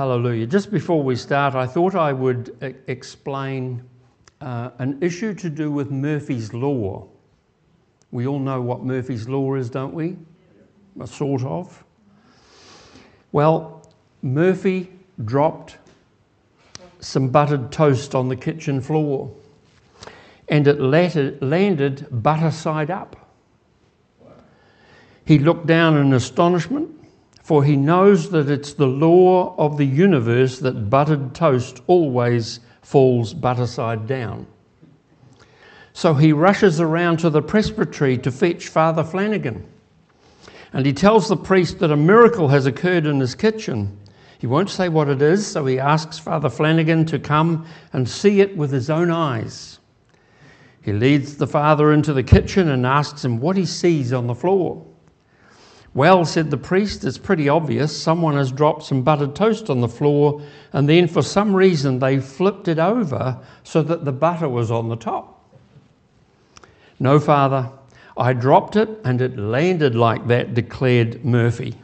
Hallelujah. Just before we start, I thought I would e- explain uh, an issue to do with Murphy's Law. We all know what Murphy's Law is, don't we? A sort of. Well, Murphy dropped some buttered toast on the kitchen floor and it landed butter side up. He looked down in astonishment, for he knows that it's the law of the universe that buttered toast always falls butter side down. So he rushes around to the presbytery to fetch Father Flanagan. And he tells the priest that a miracle has occurred in his kitchen. He won't say what it is, so he asks Father Flanagan to come and see it with his own eyes. He leads the father into the kitchen and asks him what he sees on the floor. Well, said the priest, it's pretty obvious. Someone has dropped some buttered toast on the floor, and then for some reason they flipped it over so that the butter was on the top. No, father, I dropped it and it landed like that, declared Murphy.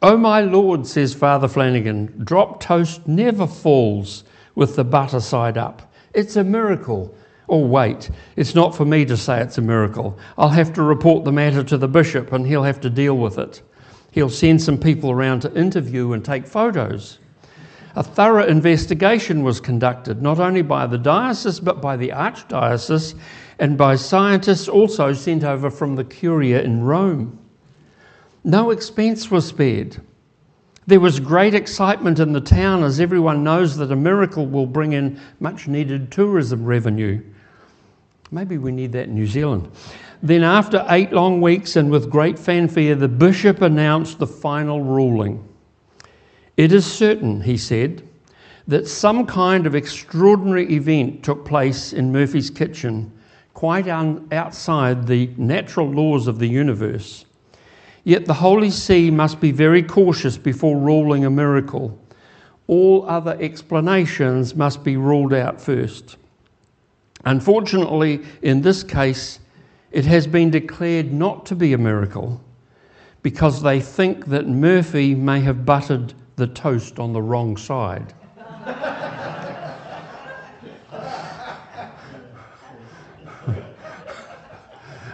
Oh, my lord, says Father Flanagan, drop toast never falls with the butter side up. It's a miracle. Oh, wait, it's not for me to say it's a miracle. I'll have to report the matter to the bishop and he'll have to deal with it. He'll send some people around to interview and take photos. A thorough investigation was conducted, not only by the diocese, but by the archdiocese and by scientists also sent over from the Curia in Rome. No expense was spared. There was great excitement in the town as everyone knows that a miracle will bring in much needed tourism revenue. Maybe we need that in New Zealand. Then, after eight long weeks and with great fanfare, the bishop announced the final ruling. It is certain, he said, that some kind of extraordinary event took place in Murphy's kitchen, quite un- outside the natural laws of the universe. Yet the Holy See must be very cautious before ruling a miracle. All other explanations must be ruled out first. Unfortunately, in this case, it has been declared not to be a miracle because they think that Murphy may have buttered the toast on the wrong side.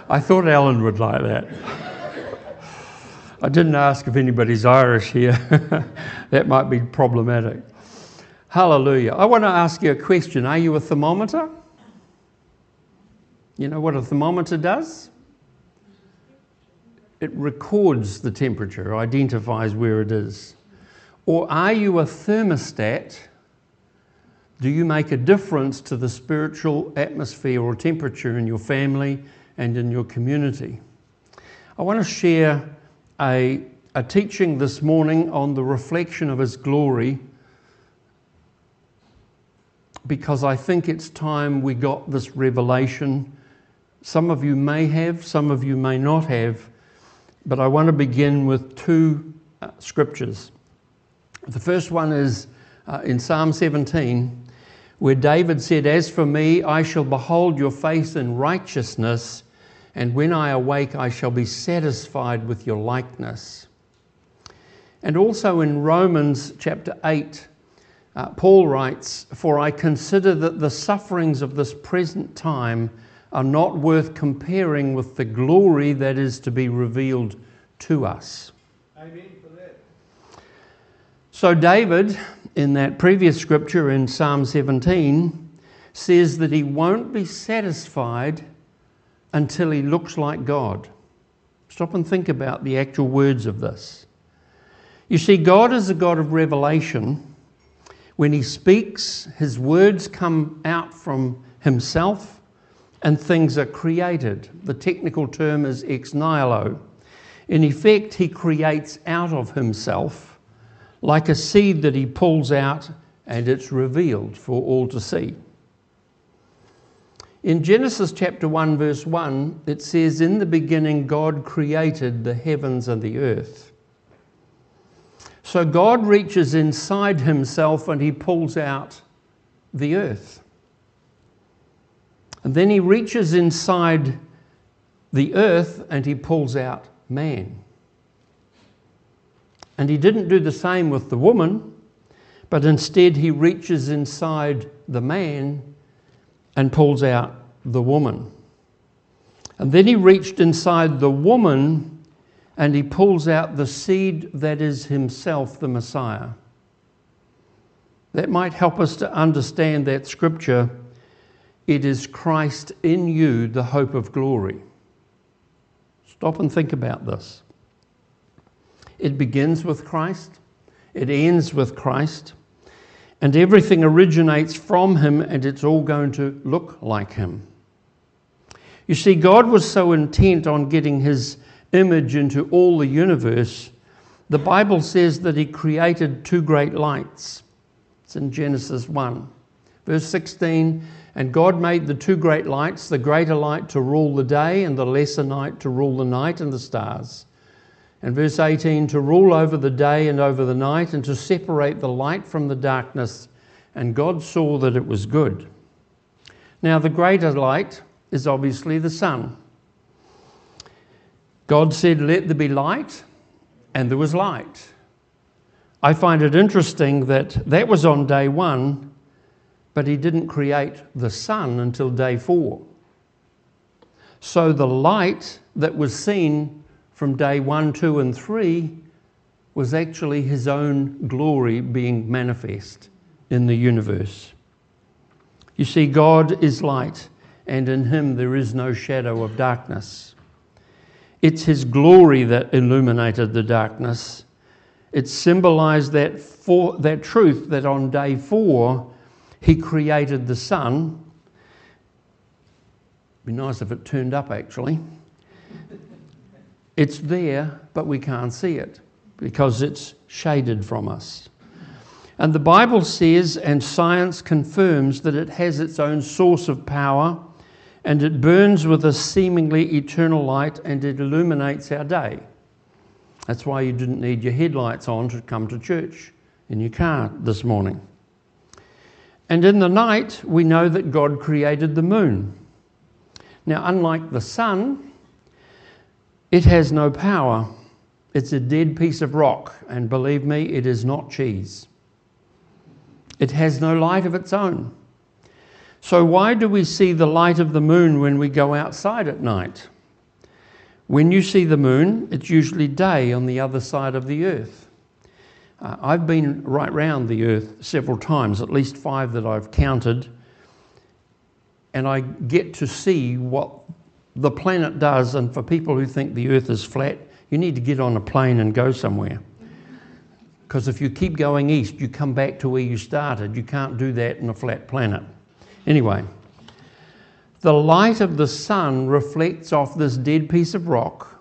I thought Alan would like that. I didn't ask if anybody's Irish here. that might be problematic. Hallelujah. I want to ask you a question. Are you a thermometer? You know what a thermometer does? It records the temperature, identifies where it is. Or are you a thermostat? Do you make a difference to the spiritual atmosphere or temperature in your family and in your community? I want to share a, a teaching this morning on the reflection of His glory because I think it's time we got this revelation some of you may have, some of you may not have, but I want to begin with two uh, scriptures. The first one is uh, in Psalm 17, where David said, As for me, I shall behold your face in righteousness, and when I awake, I shall be satisfied with your likeness. And also in Romans chapter 8, uh, Paul writes, For I consider that the sufferings of this present time are not worth comparing with the glory that is to be revealed to us. Amen for that. So, David, in that previous scripture in Psalm 17, says that he won't be satisfied until he looks like God. Stop and think about the actual words of this. You see, God is a God of revelation. When he speaks, his words come out from himself and things are created. The technical term is ex nihilo. In effect, he creates out of himself, like a seed that he pulls out and it's revealed for all to see. In Genesis chapter 1, verse 1, it says, In the beginning, God created the heavens and the earth. So God reaches inside himself and he pulls out the earth. And then he reaches inside the earth and he pulls out man. And he didn't do the same with the woman. but instead he reaches inside the man and pulls out the woman. And then he reached inside the woman and he pulls out the seed that is himself the Messiah. That might help us to understand that scripture. It is Christ in you, the hope of glory. Stop and think about this. It begins with Christ, it ends with Christ, and everything originates from Him, and it's all going to look like Him. You see, God was so intent on getting His image into all the universe, the Bible says that He created two great lights. It's in Genesis 1. Verse 16 And God made the two great lights, the greater light to rule the day, and the lesser night to rule the night and the stars. And verse 18 to rule over the day and over the night, and to separate the light from the darkness. And God saw that it was good. Now, the greater light is obviously the sun. God said, Let there be light, and there was light. I find it interesting that that was on day one, but he didn't create the sun until day four. So the light that was seen from day one, two, and three was actually his own glory being manifest in the universe. You see, God is light, and in him there is no shadow of darkness. It's his glory that illuminated the darkness. It symbolized that, for, that truth that on day four he created the sun. Be nice if it turned up actually. It's there, but we can't see it because it's shaded from us. And the Bible says, and science confirms, that it has its own source of power and it burns with a seemingly eternal light and it illuminates our day. That's why you didn't need your headlights on to come to church in your car this morning. And in the night, we know that God created the moon. Now, unlike the sun, it has no power. It's a dead piece of rock, and believe me, it is not cheese. It has no light of its own. So, why do we see the light of the moon when we go outside at night? When you see the moon, it's usually day on the other side of the earth. Uh, I've been right round the earth several times, at least five that I've counted, and I get to see what the planet does. And for people who think the earth is flat, you need to get on a plane and go somewhere. Because if you keep going east, you come back to where you started. You can't do that in a flat planet. Anyway, the light of the sun reflects off this dead piece of rock,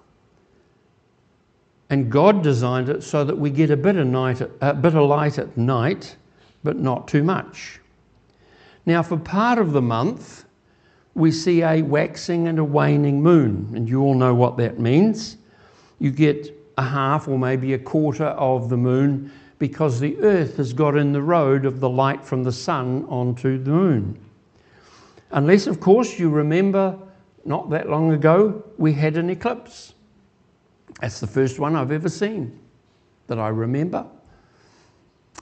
and God designed it so that we get a bit of, night, a bit of light at night, but not too much. Now, for part of the month, we see a waxing and a waning moon, and you all know what that means. You get a half or maybe a quarter of the moon because the earth has got in the road of the light from the sun onto the moon. Unless, of course, you remember not that long ago we had an eclipse. That's the first one I've ever seen that I remember.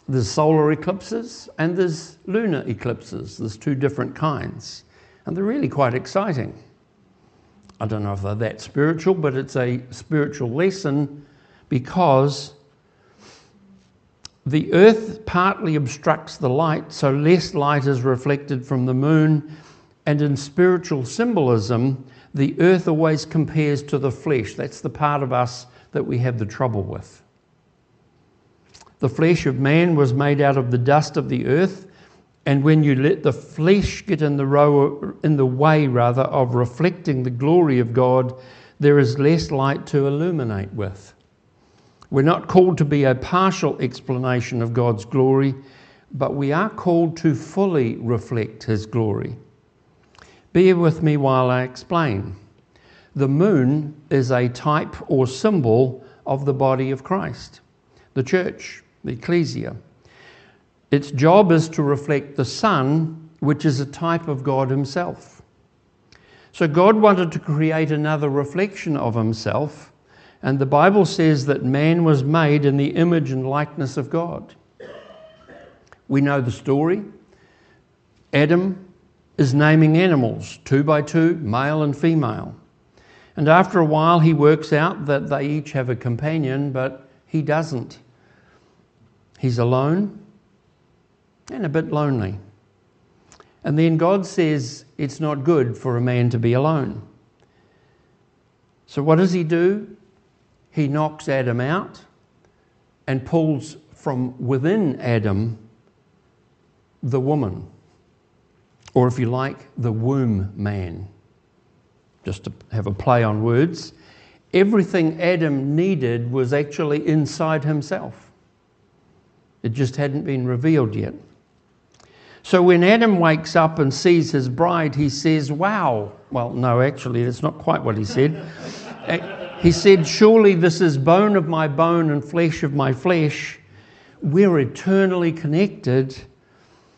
There's solar eclipses and there's lunar eclipses. There's two different kinds, and they're really quite exciting. I don't know if they're that spiritual, but it's a spiritual lesson because the earth partly obstructs the light, so less light is reflected from the moon and in spiritual symbolism, the earth always compares to the flesh. That's the part of us that we have the trouble with. The flesh of man was made out of the dust of the earth, and when you let the flesh get in the, row, in the way rather of reflecting the glory of God, there is less light to illuminate with. We're not called to be a partial explanation of God's glory, but we are called to fully reflect His glory. Bear with me while I explain. The moon is a type or symbol of the body of Christ, the church, the ecclesia. Its job is to reflect the sun, which is a type of God Himself. So God wanted to create another reflection of Himself, and the Bible says that man was made in the image and likeness of God. We know the story. Adam is naming animals, two by two, male and female. And after a while, he works out that they each have a companion, but he doesn't. He's alone and a bit lonely. And then God says it's not good for a man to be alone. So, what does he do? He knocks Adam out and pulls from within Adam the woman, or if you like, the womb man, just to have a play on words. Everything Adam needed was actually inside himself. It just hadn't been revealed yet. So when Adam wakes up and sees his bride, he says, Wow. Well, no, actually, that's not quite what he said. he said, Surely this is bone of my bone and flesh of my flesh. We're eternally connected.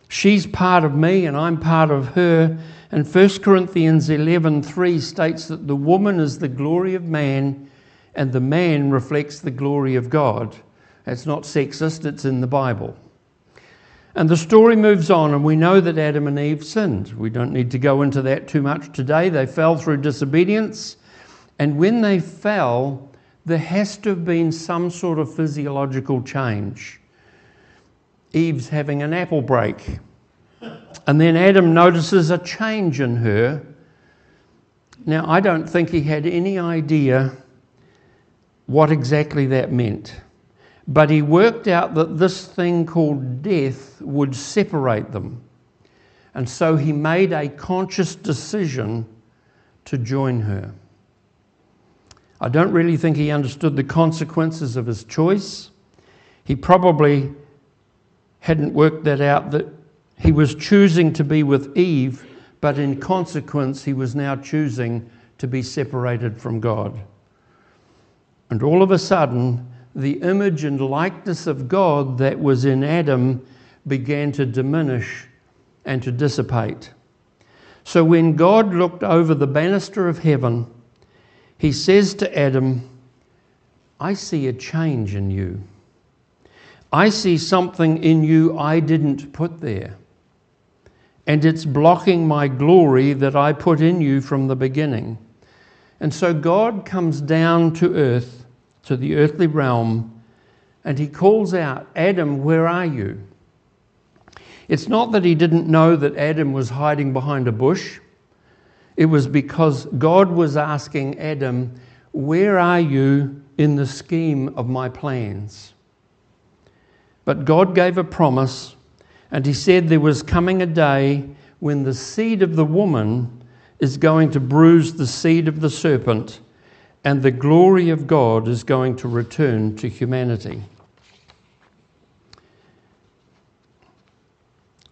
She's part of me and I'm part of her. And 1 Corinthians 11:3 states that the woman is the glory of man and the man reflects the glory of God. It's not sexist, it's in the Bible. And the story moves on, and we know that Adam and Eve sinned. We don't need to go into that too much today. They fell through disobedience. And when they fell, there has to have been some sort of physiological change. Eve's having an apple break. And then Adam notices a change in her. Now, I don't think he had any idea what exactly that meant. But he worked out that this thing called death would separate them. And so he made a conscious decision to join her. I don't really think he understood the consequences of his choice. He probably hadn't worked that out that he was choosing to be with Eve, but in consequence, he was now choosing to be separated from God. And all of a sudden, the image and likeness of God that was in Adam began to diminish and to dissipate. So when God looked over the banister of heaven, he says to Adam, I see a change in you. I see something in you I didn't put there. And it's blocking my glory that I put in you from the beginning. And so God comes down to earth to the earthly realm and he calls out, Adam, where are you? It's not that he didn't know that Adam was hiding behind a bush. It was because God was asking Adam, Where are you in the scheme of my plans? But God gave a promise, and he said there was coming a day when the seed of the woman is going to bruise the seed of the serpent and the glory of God is going to return to humanity.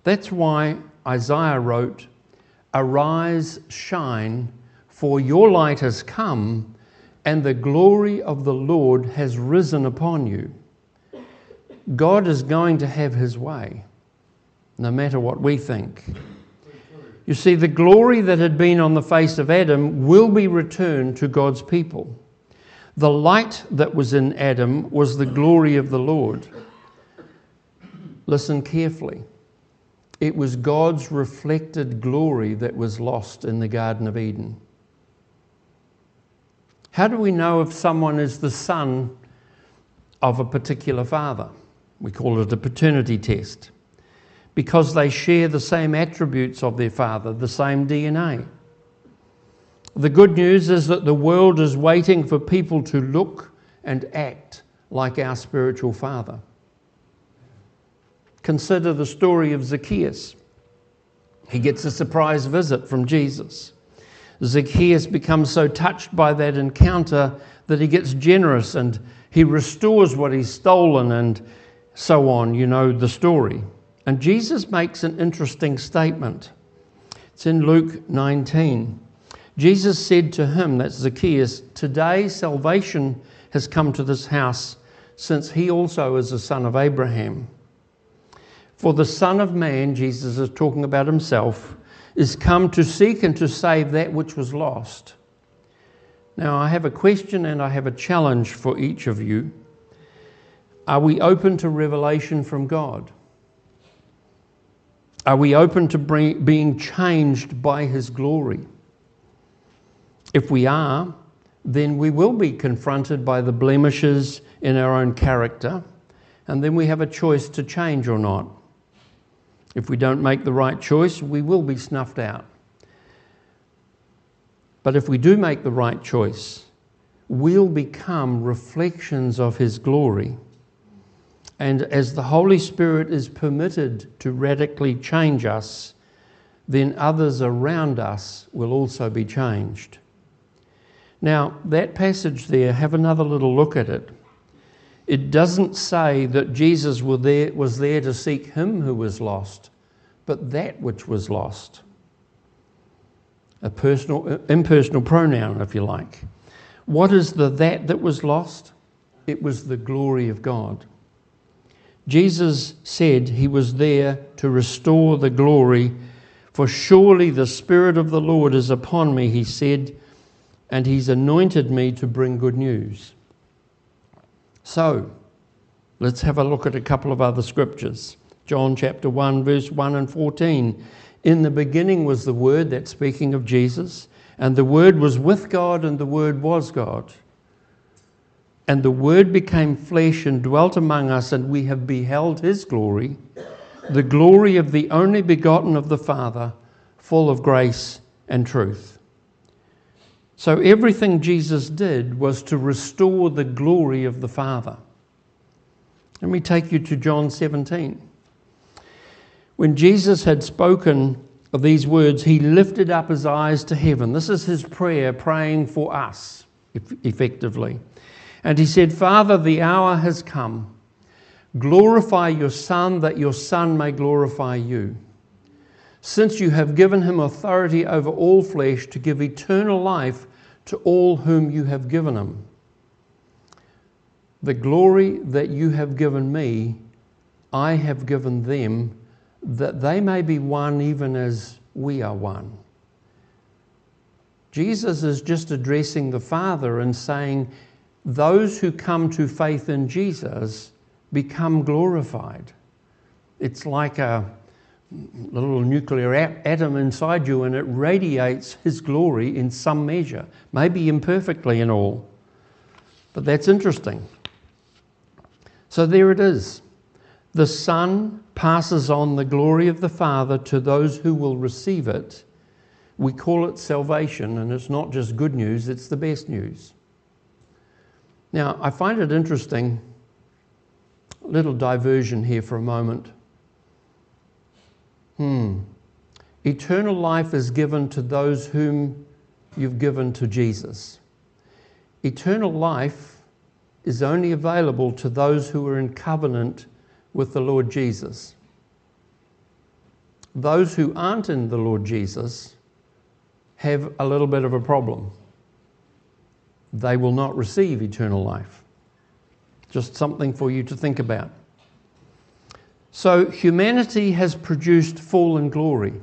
That's why Isaiah wrote, Arise, shine, for your light has come, and the glory of the Lord has risen upon you. God is going to have his way, no matter what we think. You see, the glory that had been on the face of Adam will be returned to God's people. The light that was in Adam was the glory of the Lord. Listen carefully. It was God's reflected glory that was lost in the Garden of Eden. How do we know if someone is the son of a particular father? We call it a paternity test because they share the same attributes of their father, the same DNA. The good news is that the world is waiting for people to look and act like our spiritual father. Consider the story of Zacchaeus. He gets a surprise visit from Jesus. Zacchaeus becomes so touched by that encounter that he gets generous and he restores what he's stolen and so on. You know the story. And Jesus makes an interesting statement. It's in Luke 19. Jesus said to him, that's Zacchaeus, Today salvation has come to this house, since he also is a son of Abraham. For the Son of Man, Jesus is talking about himself, is come to seek and to save that which was lost. Now, I have a question and I have a challenge for each of you. Are we open to revelation from God? Are we open to bring, being changed by His glory? If we are, then we will be confronted by the blemishes in our own character, and then we have a choice to change or not. If we don't make the right choice, we will be snuffed out. But if we do make the right choice, we'll become reflections of His glory. And as the Holy Spirit is permitted to radically change us, then others around us will also be changed. Now, that passage there, have another little look at it. It doesn't say that Jesus was there, to seek him who was lost, but that which was lost. A personal, impersonal pronoun, if you like. What is the that that was lost? It was the glory of God. Jesus said he was there to restore the glory, for surely the Spirit of the Lord is upon me, he said and he's anointed me to bring good news. So, let's have a look at a couple of other scriptures. John chapter 1, verse 1 and 14. In the beginning was the Word, that's speaking of Jesus, and the Word was with God, and the Word was God. And the Word became flesh and dwelt among us, and we have beheld His glory, the glory of the only begotten of the Father, full of grace and truth. So everything Jesus did was to restore the glory of the Father. Let me take you to John 17. When Jesus had spoken of these words, he lifted up his eyes to heaven. This is his prayer, praying for us, effectively. And he said, Father, the hour has come. Glorify your Son, that your Son may glorify you. Since you have given him authority over all flesh to give eternal life to all whom you have given him. The glory that you have given me, I have given them, that they may be one even as we are one. Jesus is just addressing the Father and saying, Those who come to faith in Jesus become glorified. It's like a little nuclear atom inside you and it radiates His glory in some measure, maybe imperfectly in all. But that's interesting. So there it is. The Son passes on the glory of the Father to those who will receive it. We call it salvation, and it's not just good news, it's the best news. Now, I find it interesting, little diversion here for a moment. Hmm. Eternal life is given to those whom you've given to Jesus. Eternal life is only available to those who are in covenant with the Lord Jesus. Those who aren't in the Lord Jesus have a little bit of a problem. They will not receive eternal life. Just something for you to think about. So humanity has produced fallen glory.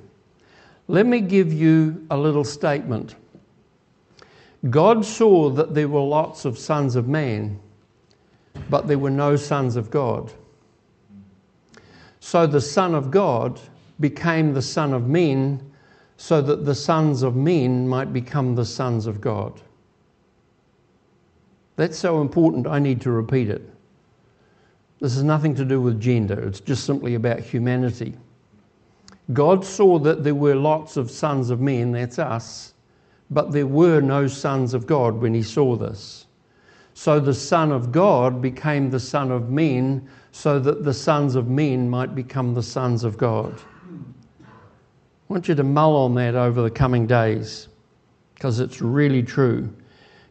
Let me give you a little statement. God saw that there were lots of sons of man, but there were no sons of God. So the Son of God became the Son of men so that the sons of men might become the sons of God. That's so important, I need to repeat it. This has nothing to do with gender, it's just simply about humanity. God saw that there were lots of sons of men, that's us, but there were no sons of God when he saw this. So the Son of God became the Son of men, so that the sons of men might become the sons of God. I want you to mull on that over the coming days, because it's really true.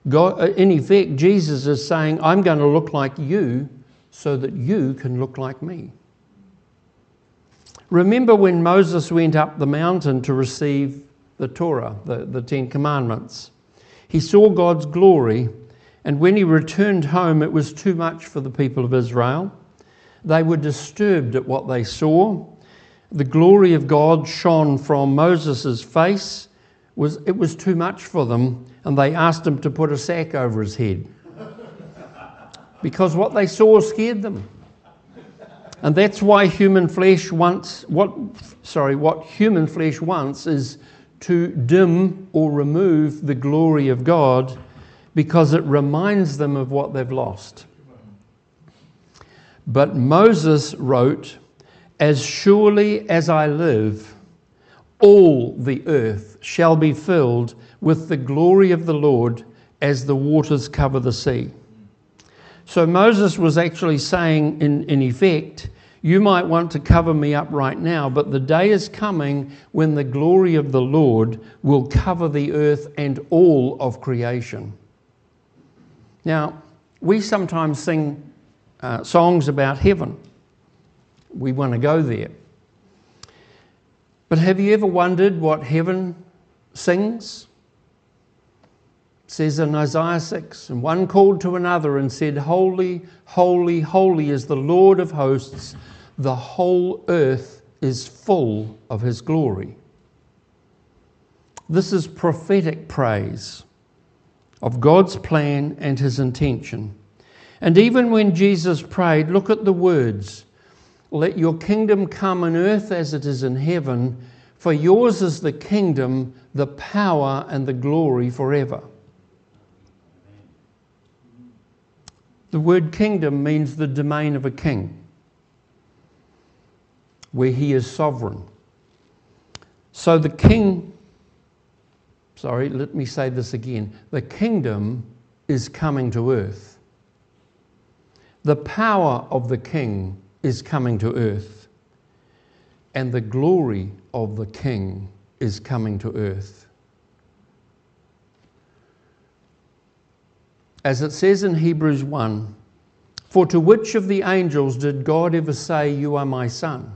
God, uh, in effect, Jesus is saying, I'm going to look like you so that you can look like me. Remember when Moses went up the mountain to receive the Torah, the, the Ten Commandments? He saw God's glory, and when he returned home, it was too much for the people of Israel. They were disturbed at what they saw. The glory of God shone from Moses' face. Was, it was too much for them, and they asked him to put a sack over his head because what they saw scared them. And that's why human flesh wants what sorry, what human flesh wants is to dim or remove the glory of God because it reminds them of what they've lost. But Moses wrote, As surely as I live, all the earth shall be filled with the glory of the Lord as the waters cover the sea. So Moses was actually saying, in, in effect, you might want to cover me up right now, but the day is coming when the glory of the Lord will cover the earth and all of creation. Now, we sometimes sing uh, songs about heaven. We want to go there. But have you ever wondered what heaven sings? Says in Isaiah 6, and one called to another and said, Holy, holy, holy is the Lord of hosts the whole earth is full of his glory. This is prophetic praise of God's plan and his intention. And even when Jesus prayed, look at the words Let your kingdom come on earth as it is in heaven, for yours is the kingdom, the power, and the glory forever. The word kingdom means the domain of a king where he is sovereign. So the king, sorry, let me say this again the kingdom is coming to earth. The power of the king is coming to earth. And the glory of the king is coming to earth. As it says in Hebrews 1 For to which of the angels did God ever say, You are my son?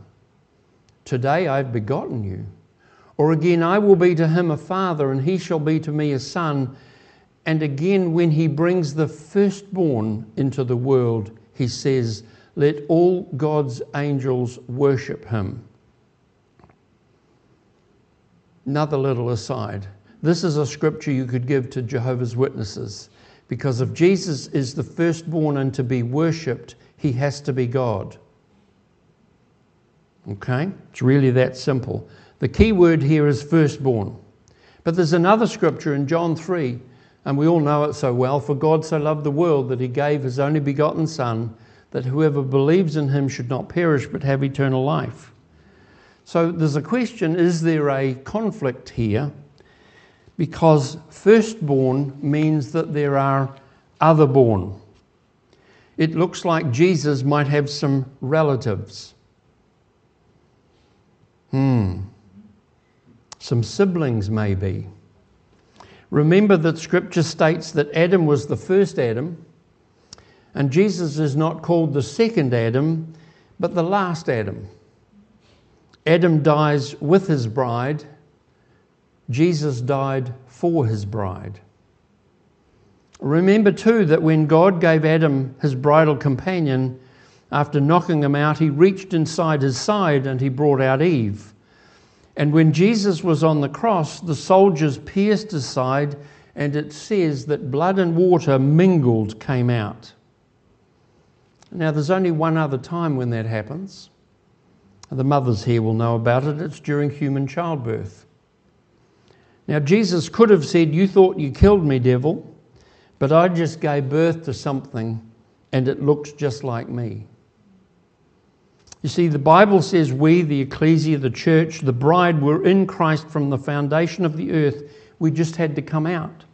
Today I've begotten you. Or again, I will be to him a father, and he shall be to me a son. And again, when he brings the firstborn into the world, he says, Let all God's angels worship him. Another little aside. This is a scripture you could give to Jehovah's Witnesses. Because if Jesus is the firstborn and to be worshipped, he has to be God. Okay? It's really that simple. The key word here is firstborn. But there's another scripture in John 3, and we all know it so well. For God so loved the world that he gave his only begotten Son, that whoever believes in him should not perish but have eternal life. So there's a question is there a conflict here? Because firstborn means that there are otherborn. It looks like Jesus might have some relatives. Hmm. Some siblings, maybe. Remember that scripture states that Adam was the first Adam, and Jesus is not called the second Adam, but the last Adam. Adam dies with his bride, Jesus died for his bride. Remember too that when God gave Adam his bridal companion, after knocking him out, he reached inside his side and he brought out Eve. And when Jesus was on the cross, the soldiers pierced his side, and it says that blood and water mingled came out. Now, there's only one other time when that happens. The mothers here will know about it. It's during human childbirth. Now, Jesus could have said, You thought you killed me, devil, but I just gave birth to something and it looks just like me. You see, the Bible says we, the ecclesia, the church, the bride, were in Christ from the foundation of the earth. We just had to come out.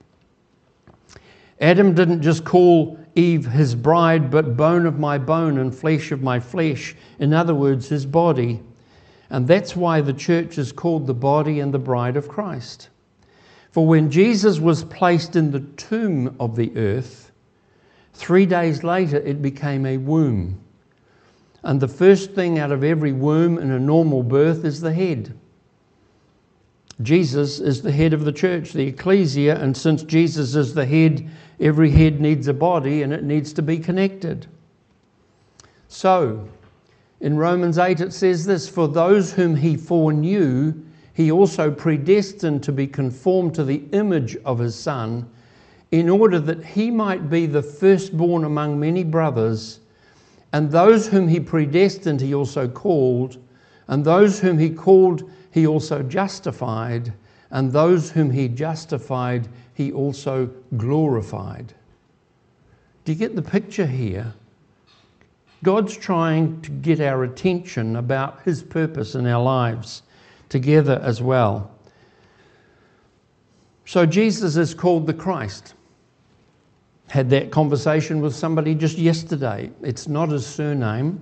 Adam didn't just call Eve his bride, but bone of my bone and flesh of my flesh. In other words, his body. And that's why the church is called the body and the bride of Christ. For when Jesus was placed in the tomb of the earth, three days later it became a womb. And the first thing out of every womb in a normal birth is the head. Jesus is the head of the church, the ecclesia, and since Jesus is the head, every head needs a body and it needs to be connected. So, in Romans 8 it says this For those whom he foreknew, he also predestined to be conformed to the image of his Son, in order that he might be the firstborn among many brothers. And those whom he predestined, he also called. And those whom he called, he also justified. And those whom he justified, he also glorified. Do you get the picture here? God's trying to get our attention about his purpose in our lives together as well. So Jesus is called the Christ had that conversation with somebody just yesterday. It's not his surname.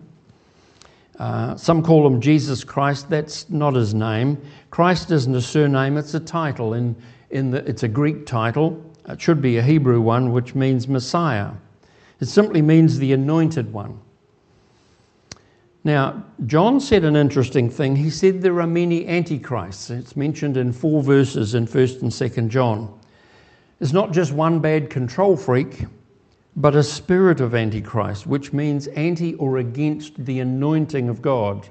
Uh, some call him Jesus Christ. That's not his name. Christ isn't a surname, it's a title. In, in the, it's a Greek title. It should be a Hebrew one, which means Messiah. It simply means the anointed one. Now, John said an interesting thing. He said there are many antichrists. It's mentioned in four verses in 1st and 2nd John It's not just one bad control freak, but a spirit of Antichrist, which means anti or against the anointing of God.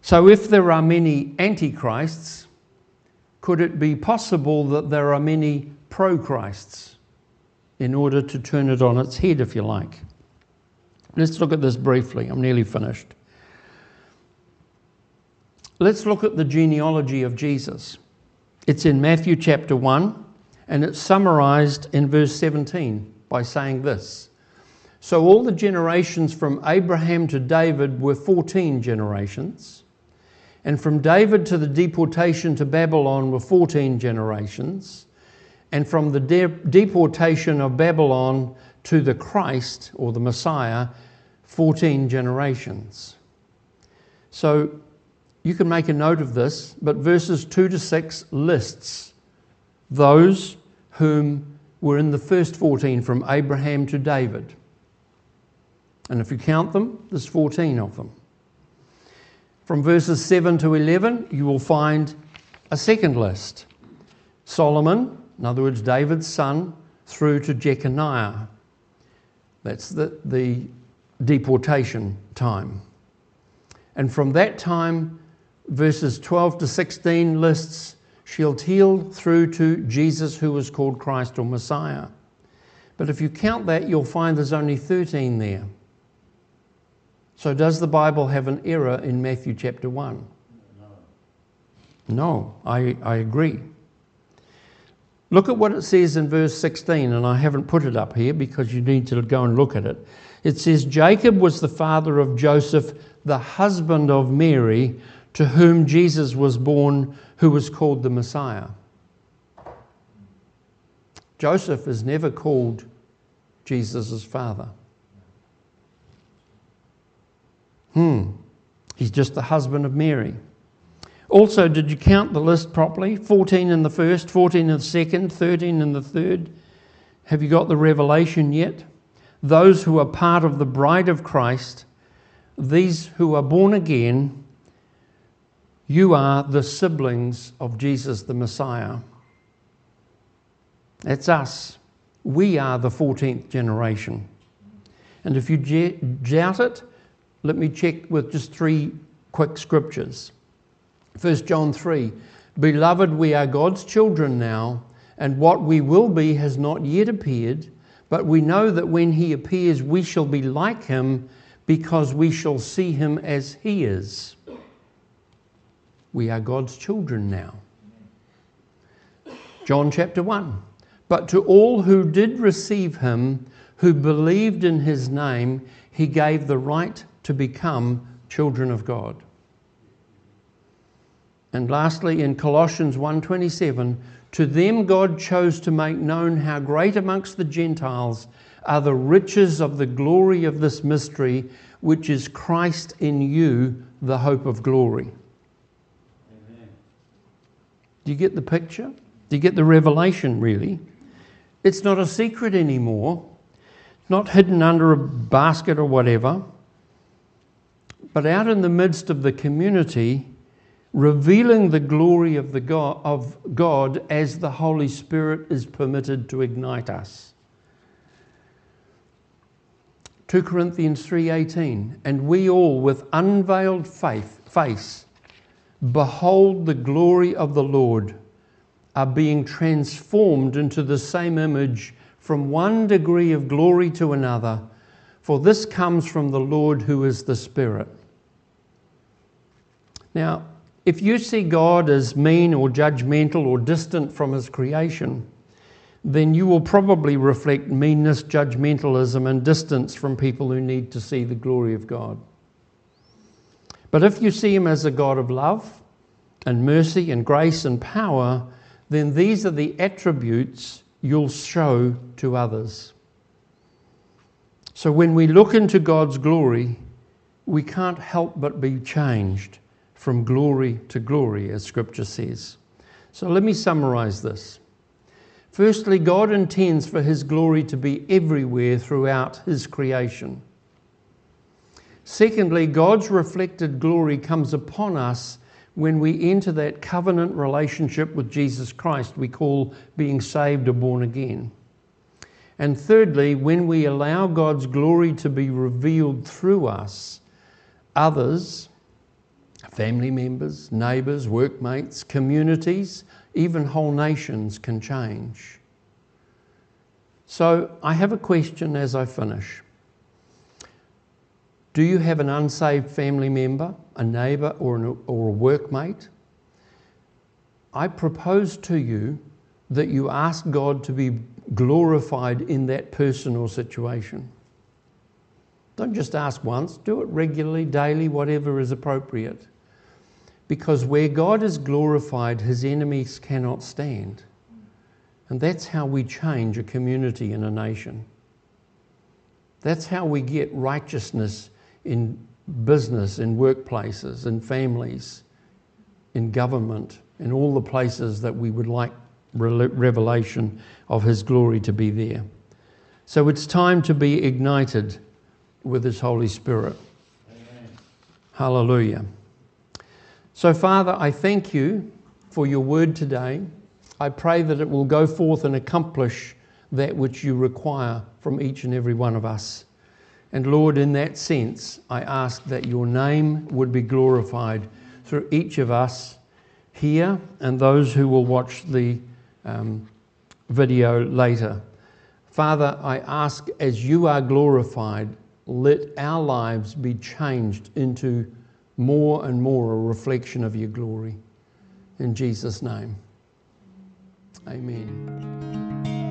So, if there are many antichrists, could it be possible that there are many pro-Christs in order to turn it on its head, if you like? Let's look at this briefly. I'm nearly finished. Let's look at the genealogy of Jesus. It's in Matthew chapter 1, and it's summarized in verse 17 by saying this So all the generations from Abraham to David were 14 generations, and from David to the deportation to Babylon were 14 generations, and from the de- deportation of Babylon to the Christ or the Messiah, 14 generations. So you can make a note of this, but verses 2 to 6 lists those whom were in the first 14 from Abraham to David. And if you count them, there's 14 of them. From verses 7 to 11, you will find a second list Solomon, in other words, David's son, through to Jeconiah. That's the, the deportation time. And from that time verses 12 to 16 lists she'll Shealtiel through to Jesus, who was called Christ or Messiah. But if you count that, you'll find there's only 13 there. So, does the Bible have an error in Matthew chapter 1? No, no I, I agree. Look at what it says in verse 16, and I haven't put it up here because you need to go and look at it. It says, Jacob was the father of Joseph, the husband of Mary, to whom Jesus was born, who was called the Messiah. Joseph is never called Jesus' father. Hmm, he's just the husband of Mary. Also, did you count the list properly? 14 in the first, 14 in the second, 13 in the third. Have you got the revelation yet? Those who are part of the bride of Christ, these who are born again, you are the siblings of Jesus the Messiah. That's us. We are the 14th generation. And if you doubt it, let me check with just three quick scriptures. 1 John 3 Beloved, we are God's children now, and what we will be has not yet appeared, but we know that when he appears, we shall be like him because we shall see him as he is. We are God's children now. John chapter 1. But to all who did receive him, who believed in his name, he gave the right to become children of God. And lastly in Colossians 1:27, to them God chose to make known how great amongst the Gentiles are the riches of the glory of this mystery, which is Christ in you, the hope of glory. Do you get the picture? Do you get the revelation, really? It's not a secret anymore, not hidden under a basket or whatever, but out in the midst of the community, revealing the glory of, the God, of God as the Holy Spirit is permitted to ignite us. 2 Corinthians 3:18 and we all with unveiled faith face Behold the glory of the Lord, are being transformed into the same image from one degree of glory to another, for this comes from the Lord who is the Spirit. Now, if you see God as mean or judgmental or distant from his creation, then you will probably reflect meanness, judgmentalism, and distance from people who need to see the glory of God. But if you see him as a God of love and mercy and grace and power, then these are the attributes you'll show to others. So when we look into God's glory, we can't help but be changed from glory to glory, as Scripture says. So let me summarize this. Firstly, God intends for His glory to be everywhere throughout His creation. Secondly, God's reflected glory comes upon us when we enter that covenant relationship with Jesus Christ, we call being saved or born again. And thirdly, when we allow God's glory to be revealed through us, others, family members, neighbours, workmates, communities, even whole nations can change. So I have a question as I finish. Do you have an unsaved family member, a neighbour, or, or a workmate? I propose to you that you ask God to be glorified in that person or situation. Don't just ask once, do it regularly, daily, whatever is appropriate. Because where God is glorified, his enemies cannot stand. And that's how we change a community and a nation. That's how we get righteousness in business, in workplaces, in families, in government, in all the places that we would like revelation of His glory to be there. So it's time to be ignited with His Holy Spirit. Amen. Hallelujah. So, Father, I thank you for your word today. I pray that it will go forth and accomplish that which you require from each and every one of us. And Lord, in that sense, I ask that your name would be glorified through each of us here and those who will watch the um, video later. Father, I ask as you are glorified, let our lives be changed into more and more a reflection of your glory. In Jesus' name, amen.